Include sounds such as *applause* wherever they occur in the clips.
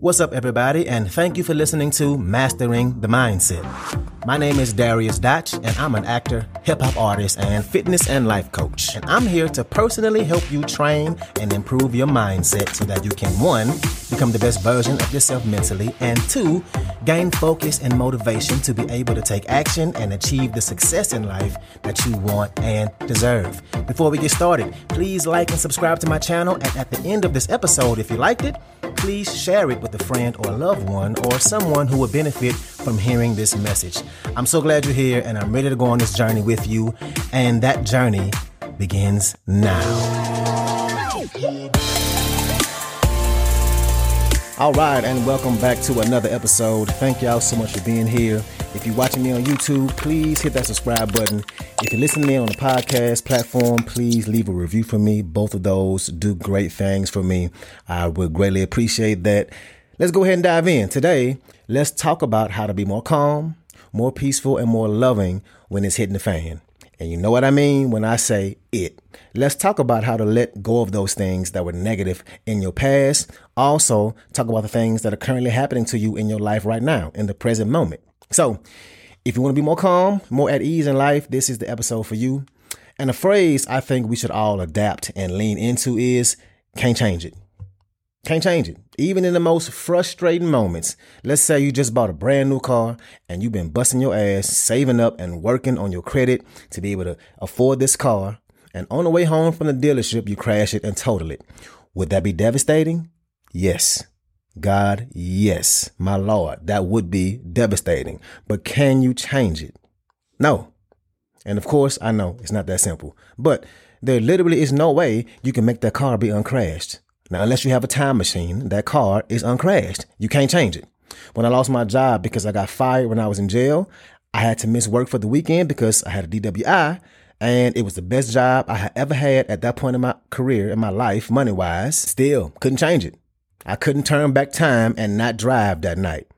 What's up, everybody, and thank you for listening to Mastering the Mindset. My name is Darius Dotch, and I'm an actor, hip hop artist, and fitness and life coach. And I'm here to personally help you train and improve your mindset so that you can, one, become the best version of yourself mentally, and two, gain focus and motivation to be able to take action and achieve the success in life that you want and deserve. Before we get started, please like and subscribe to my channel. And at the end of this episode, if you liked it, please share it with a friend or loved one or someone who would benefit from hearing this message. I'm so glad you're here and I'm ready to go on this journey with you. And that journey begins now. All right, and welcome back to another episode. Thank y'all so much for being here. If you're watching me on YouTube, please hit that subscribe button. If you're listening to me on the podcast platform, please leave a review for me. Both of those do great things for me. I would greatly appreciate that. Let's go ahead and dive in. Today, let's talk about how to be more calm, more peaceful, and more loving when it's hitting the fan. And you know what I mean when I say it. Let's talk about how to let go of those things that were negative in your past. Also, talk about the things that are currently happening to you in your life right now, in the present moment. So, if you want to be more calm, more at ease in life, this is the episode for you. And a phrase I think we should all adapt and lean into is can't change it. Can't change it. Even in the most frustrating moments. Let's say you just bought a brand new car and you've been busting your ass, saving up and working on your credit to be able to afford this car. And on the way home from the dealership, you crash it and total it. Would that be devastating? Yes. God, yes. My Lord, that would be devastating. But can you change it? No. And of course, I know it's not that simple. But there literally is no way you can make that car be uncrashed. Now, unless you have a time machine, that car is uncrashed. You can't change it. When I lost my job because I got fired when I was in jail, I had to miss work for the weekend because I had a DWI and it was the best job I had ever had at that point in my career, in my life, money wise. Still couldn't change it. I couldn't turn back time and not drive that night.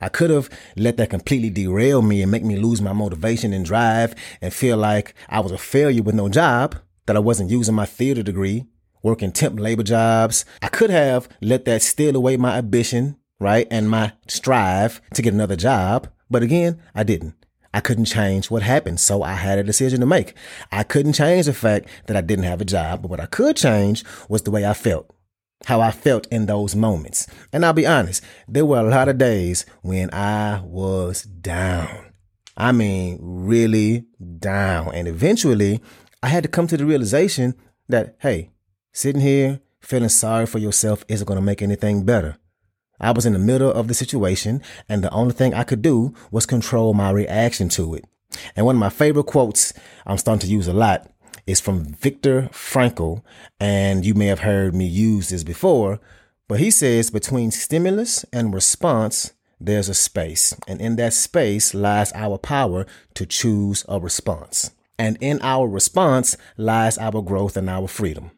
I could have let that completely derail me and make me lose my motivation and drive and feel like I was a failure with no job, that I wasn't using my theater degree, working temp labor jobs. I could have let that steal away my ambition, right? And my strive to get another job. But again, I didn't. I couldn't change what happened. So I had a decision to make. I couldn't change the fact that I didn't have a job. But what I could change was the way I felt, how I felt in those moments. And I'll be honest, there were a lot of days when I was down. I mean, really down. And eventually I had to come to the realization that, hey, Sitting here feeling sorry for yourself isn't going to make anything better. I was in the middle of the situation, and the only thing I could do was control my reaction to it. And one of my favorite quotes I'm starting to use a lot is from Viktor Frankl, and you may have heard me use this before, but he says between stimulus and response, there's a space, and in that space lies our power to choose a response. And in our response lies our growth and our freedom.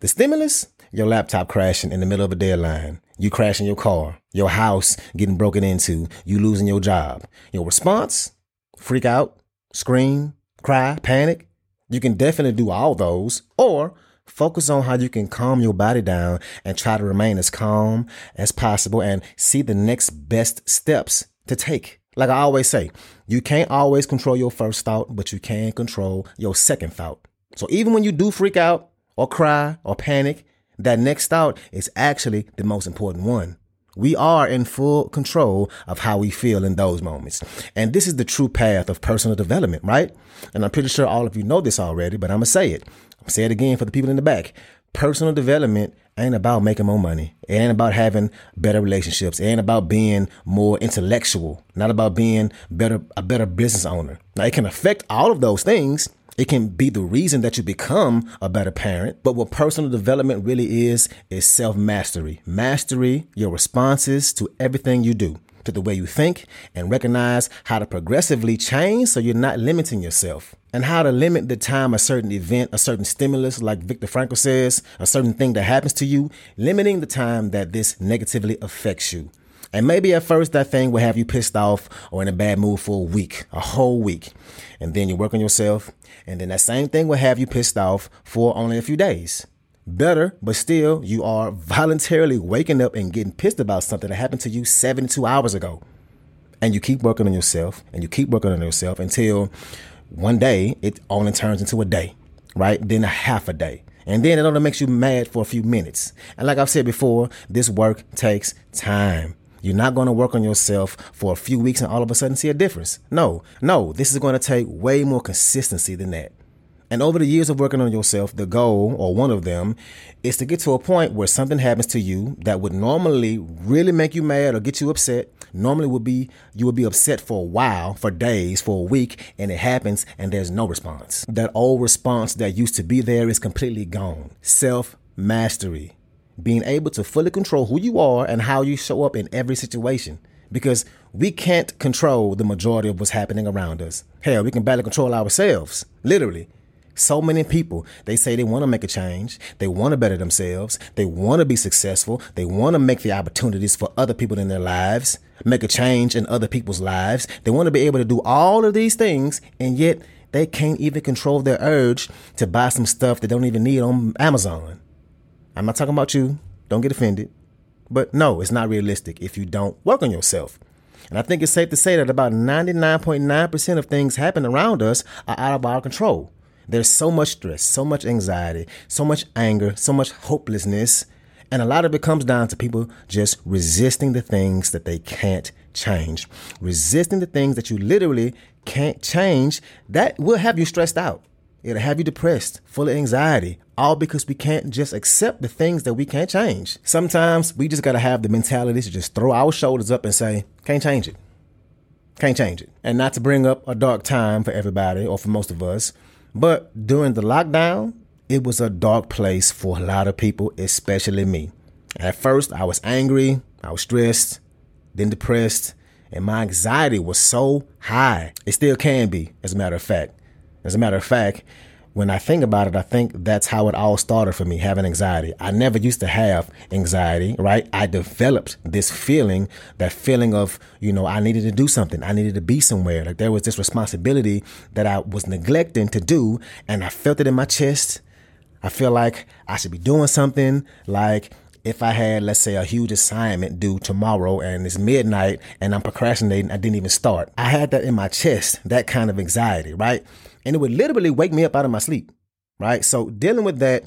The stimulus, your laptop crashing in the middle of a deadline, you crashing your car, your house getting broken into, you losing your job. Your response, freak out, scream, cry, panic. You can definitely do all those or focus on how you can calm your body down and try to remain as calm as possible and see the next best steps to take. Like I always say, you can't always control your first thought, but you can control your second thought. So even when you do freak out, or cry or panic, that next thought is actually the most important one. We are in full control of how we feel in those moments. And this is the true path of personal development, right? And I'm pretty sure all of you know this already, but I'm going to say it. I'm say it again for the people in the back. Personal development ain't about making more money. It ain't about having better relationships. It ain't about being more intellectual, not about being better, a better business owner. Now it can affect all of those things, it can be the reason that you become a better parent. But what personal development really is, is self mastery. Mastery your responses to everything you do, to the way you think, and recognize how to progressively change so you're not limiting yourself. And how to limit the time a certain event, a certain stimulus, like Viktor Frankl says, a certain thing that happens to you, limiting the time that this negatively affects you. And maybe at first that thing will have you pissed off or in a bad mood for a week, a whole week. And then you work on yourself. And then that same thing will have you pissed off for only a few days. Better, but still, you are voluntarily waking up and getting pissed about something that happened to you 72 hours ago. And you keep working on yourself and you keep working on yourself until one day it only turns into a day, right? Then a half a day. And then it only makes you mad for a few minutes. And like I've said before, this work takes time. You're not going to work on yourself for a few weeks and all of a sudden see a difference. No, no, this is going to take way more consistency than that. And over the years of working on yourself, the goal, or one of them, is to get to a point where something happens to you that would normally really make you mad or get you upset. Normally would be you would be upset for a while, for days, for a week, and it happens and there's no response. That old response that used to be there is completely gone. Self mastery. Being able to fully control who you are and how you show up in every situation. Because we can't control the majority of what's happening around us. Hell, we can barely control ourselves, literally. So many people, they say they want to make a change. They want to better themselves. They want to be successful. They want to make the opportunities for other people in their lives, make a change in other people's lives. They want to be able to do all of these things, and yet they can't even control their urge to buy some stuff they don't even need on Amazon. I'm not talking about you. Don't get offended. But no, it's not realistic if you don't work on yourself. And I think it's safe to say that about 99.9% of things happen around us are out of our control. There's so much stress, so much anxiety, so much anger, so much hopelessness. And a lot of it comes down to people just resisting the things that they can't change. Resisting the things that you literally can't change, that will have you stressed out. It'll have you depressed, full of anxiety, all because we can't just accept the things that we can't change. Sometimes we just gotta have the mentality to just throw our shoulders up and say, can't change it. Can't change it. And not to bring up a dark time for everybody or for most of us, but during the lockdown, it was a dark place for a lot of people, especially me. At first, I was angry, I was stressed, then depressed, and my anxiety was so high. It still can be, as a matter of fact. As a matter of fact, when I think about it, I think that's how it all started for me, having anxiety. I never used to have anxiety, right? I developed this feeling, that feeling of, you know, I needed to do something. I needed to be somewhere. Like there was this responsibility that I was neglecting to do. And I felt it in my chest. I feel like I should be doing something like if I had, let's say, a huge assignment due tomorrow and it's midnight and I'm procrastinating, I didn't even start. I had that in my chest, that kind of anxiety, right? and it would literally wake me up out of my sleep. Right. So dealing with that,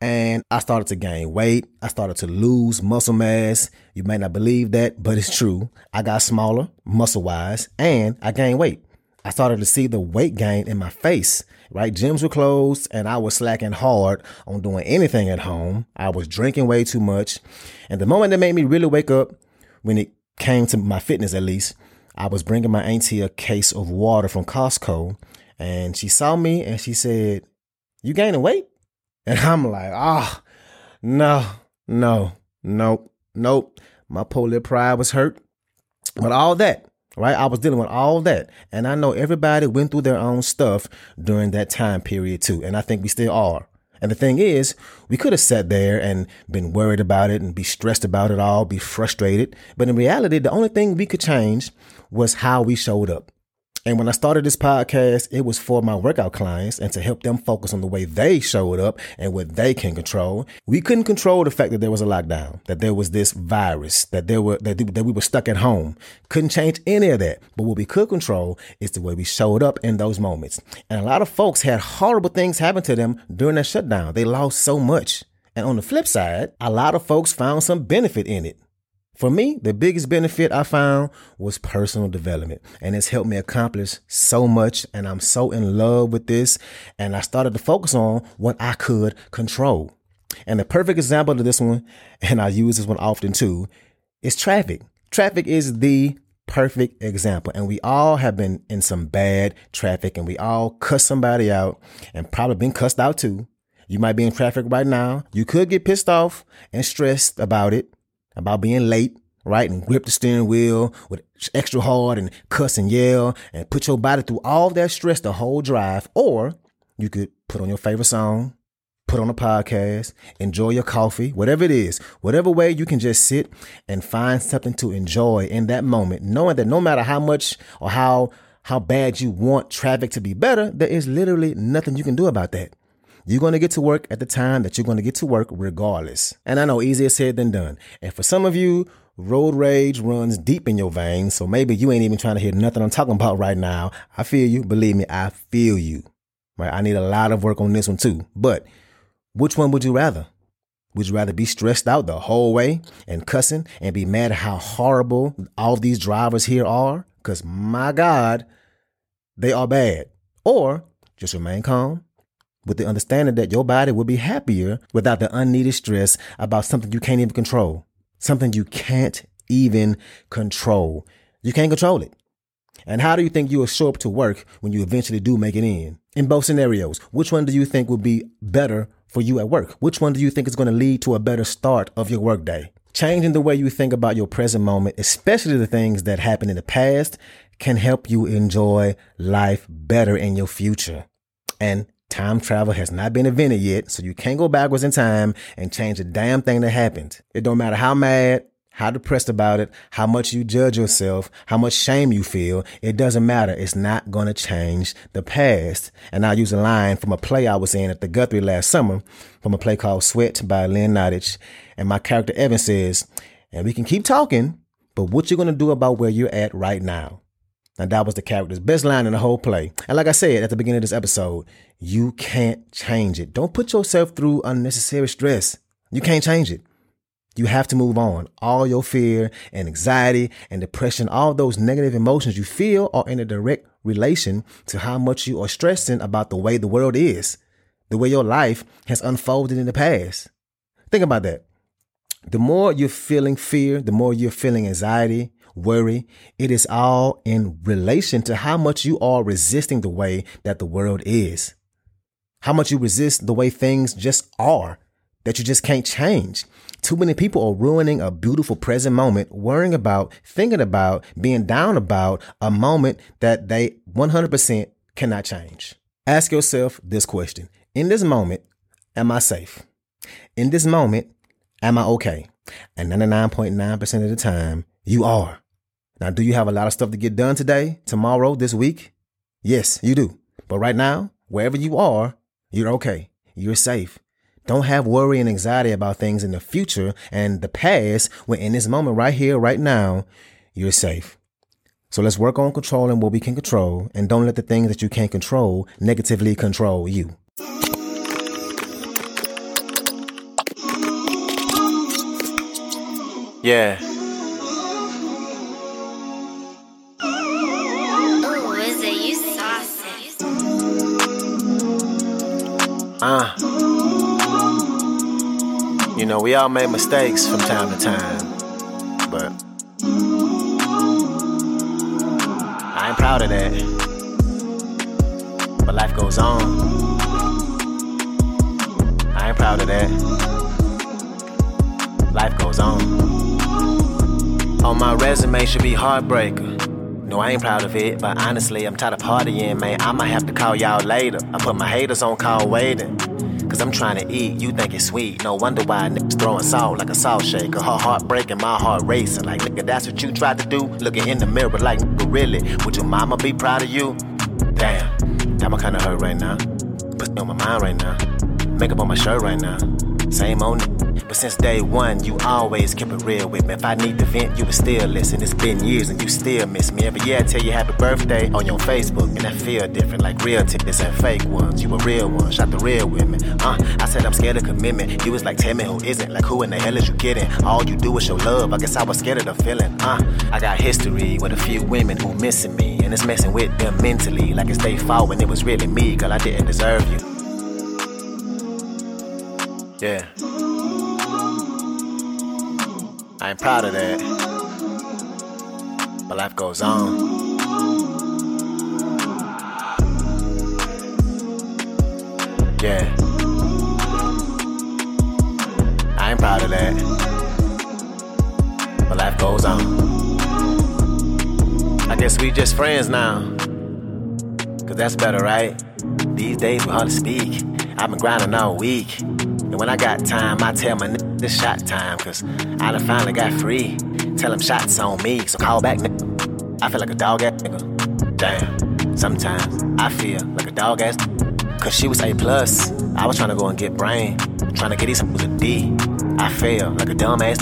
and I started to gain weight. I started to lose muscle mass. You may not believe that, but it's true. I got smaller muscle wise and I gained weight. I started to see the weight gain in my face, right? Gyms were closed and I was slacking hard on doing anything at home. I was drinking way too much. And the moment that made me really wake up, when it came to my fitness at least, I was bringing my auntie a case of water from Costco and she saw me and she said, You gaining weight? *laughs* And I'm like, Ah, oh, no, no, nope, nope. My polar pride was hurt. But all that, right? I was dealing with all that. And I know everybody went through their own stuff during that time period too. And I think we still are. And the thing is, we could have sat there and been worried about it and be stressed about it all, be frustrated. But in reality, the only thing we could change was how we showed up. And when I started this podcast, it was for my workout clients and to help them focus on the way they showed up and what they can control. We couldn't control the fact that there was a lockdown, that there was this virus, that there were that, that we were stuck at home. Couldn't change any of that. But what we could control is the way we showed up in those moments. And a lot of folks had horrible things happen to them during that shutdown. They lost so much. And on the flip side, a lot of folks found some benefit in it. For me, the biggest benefit I found was personal development and it's helped me accomplish so much. And I'm so in love with this. And I started to focus on what I could control. And the perfect example of this one, and I use this one often too, is traffic. Traffic is the perfect example. And we all have been in some bad traffic and we all cuss somebody out and probably been cussed out too. You might be in traffic right now. You could get pissed off and stressed about it about being late, right? And grip the steering wheel with extra hard and cuss and yell and put your body through all that stress the whole drive. Or you could put on your favorite song, put on a podcast, enjoy your coffee, whatever it is, whatever way you can just sit and find something to enjoy in that moment, knowing that no matter how much or how how bad you want traffic to be better, there is literally nothing you can do about that. You're going to get to work at the time that you're going to get to work regardless. And I know easier said than done. And for some of you, road rage runs deep in your veins. So maybe you ain't even trying to hear nothing I'm talking about right now. I feel you. Believe me, I feel you. Right? I need a lot of work on this one too. But which one would you rather? Would you rather be stressed out the whole way and cussing and be mad at how horrible all these drivers here are? Because my God, they are bad. Or just remain calm with the understanding that your body will be happier without the unneeded stress about something you can't even control. Something you can't even control. You can't control it. And how do you think you will show up to work when you eventually do make it in? In both scenarios, which one do you think will be better for you at work? Which one do you think is going to lead to a better start of your workday? Changing the way you think about your present moment, especially the things that happened in the past, can help you enjoy life better in your future. And Time travel has not been invented yet, so you can't go backwards in time and change a damn thing that happened. It don't matter how mad, how depressed about it, how much you judge yourself, how much shame you feel. It doesn't matter. It's not going to change the past. And I'll use a line from a play I was in at the Guthrie last summer from a play called Sweat by Lynn Nottage. And my character Evan says, and we can keep talking, but what you're going to do about where you're at right now. And that was the character's best line in the whole play. And like I said at the beginning of this episode, you can't change it. Don't put yourself through unnecessary stress. You can't change it. You have to move on. All your fear and anxiety and depression, all those negative emotions you feel are in a direct relation to how much you are stressing about the way the world is, the way your life has unfolded in the past. Think about that. The more you're feeling fear, the more you're feeling anxiety, worry. It is all in relation to how much you are resisting the way that the world is. How much you resist the way things just are that you just can't change. Too many people are ruining a beautiful present moment, worrying about, thinking about, being down about a moment that they 100% cannot change. Ask yourself this question In this moment, am I safe? In this moment, am I okay? And 99.9% of the time, you are. Now, do you have a lot of stuff to get done today, tomorrow, this week? Yes, you do. But right now, wherever you are, you're okay. You're safe. Don't have worry and anxiety about things in the future and the past when in this moment right here, right now, you're safe. So let's work on controlling what we can control and don't let the things that you can't control negatively control you. Yeah. Know, we all make mistakes from time to time, but I ain't proud of that. But life goes on. I ain't proud of that. Life goes on. On my resume should be heartbreaker. No, I ain't proud of it, but honestly, I'm tired of partying, man. I might have to call y'all later. I put my haters on call waiting. Cause I'm trying to eat, you think it's sweet. No wonder why niggas throwing salt like a salt shaker. Her heart breaking, my heart racing. Like, nigga, that's what you tried to do? Looking in the mirror like, nigga, really? Would your mama be proud of you? Damn, that my kinda hurt right now. Put on my mind right now. Makeup on my shirt right now. Same old but since day one, you always kept it real with me. If I need to vent, you would still listen. It's been years and you still miss me. Every year I tell you happy birthday on your Facebook, and I feel different, like real tickets and fake ones. You a real one, shot the real women. Uh, I said I'm scared of commitment. You was like, tell me who isn't. Like who in the hell is you kidding? All you do is show love. I guess I was scared of the feeling. Uh, I got history with a few women who missing me, and it's messing with them mentally. Like it's their fault when it was really me, girl. I didn't deserve you. Yeah. I ain't proud of that. But life goes on. Yeah. I ain't proud of that. But life goes on. I guess we just friends now. Cause that's better, right? These days we hardly speak. I've been grinding all week. When I got time, I tell my nigga this shot time, cause I done finally got free. Tell him shots on me, so call back nigga. I feel like a dog ass nigga. Damn, sometimes I feel like a dog ass Cause she was A plus. I was trying to go and get brain. Trying to get these with a D. I failed like a dumbass.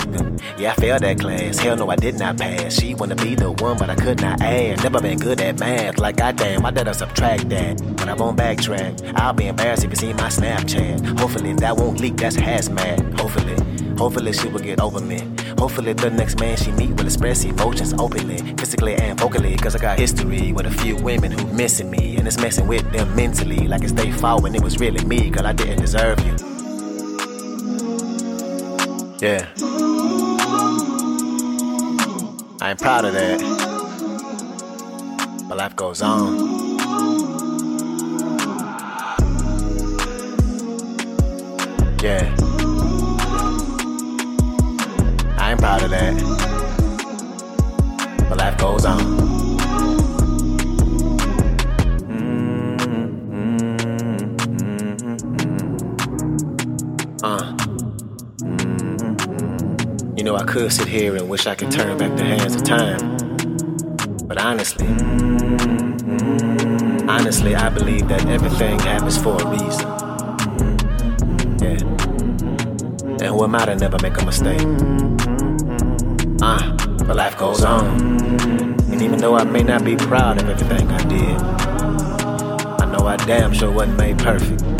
Yeah, I failed that class. Hell no, I did not pass. She wanna be the one, but I could not add. Never been good at math. Like goddamn, I did subtract that. But I won't backtrack. I'll be embarrassed if you see my Snapchat. Hopefully that won't leak. That's hazmat. Hopefully. Hopefully she will get over me. Hopefully the next man she meet will express emotions openly, physically and vocally. Cause I got history with a few women who missing me. And it's messing with them mentally. Like it's their fault when it was really me. Cause I didn't deserve you. Yeah. I ain't proud of that. But life goes on. Yeah. I ain't proud of that. But life goes on. Know, I could sit here and wish I could turn back the hands of time. But honestly, honestly, I believe that everything happens for a reason. Yeah. And who am I to never make a mistake? Uh, but life goes on. And even though I may not be proud of everything I did, I know I damn sure wasn't made perfect.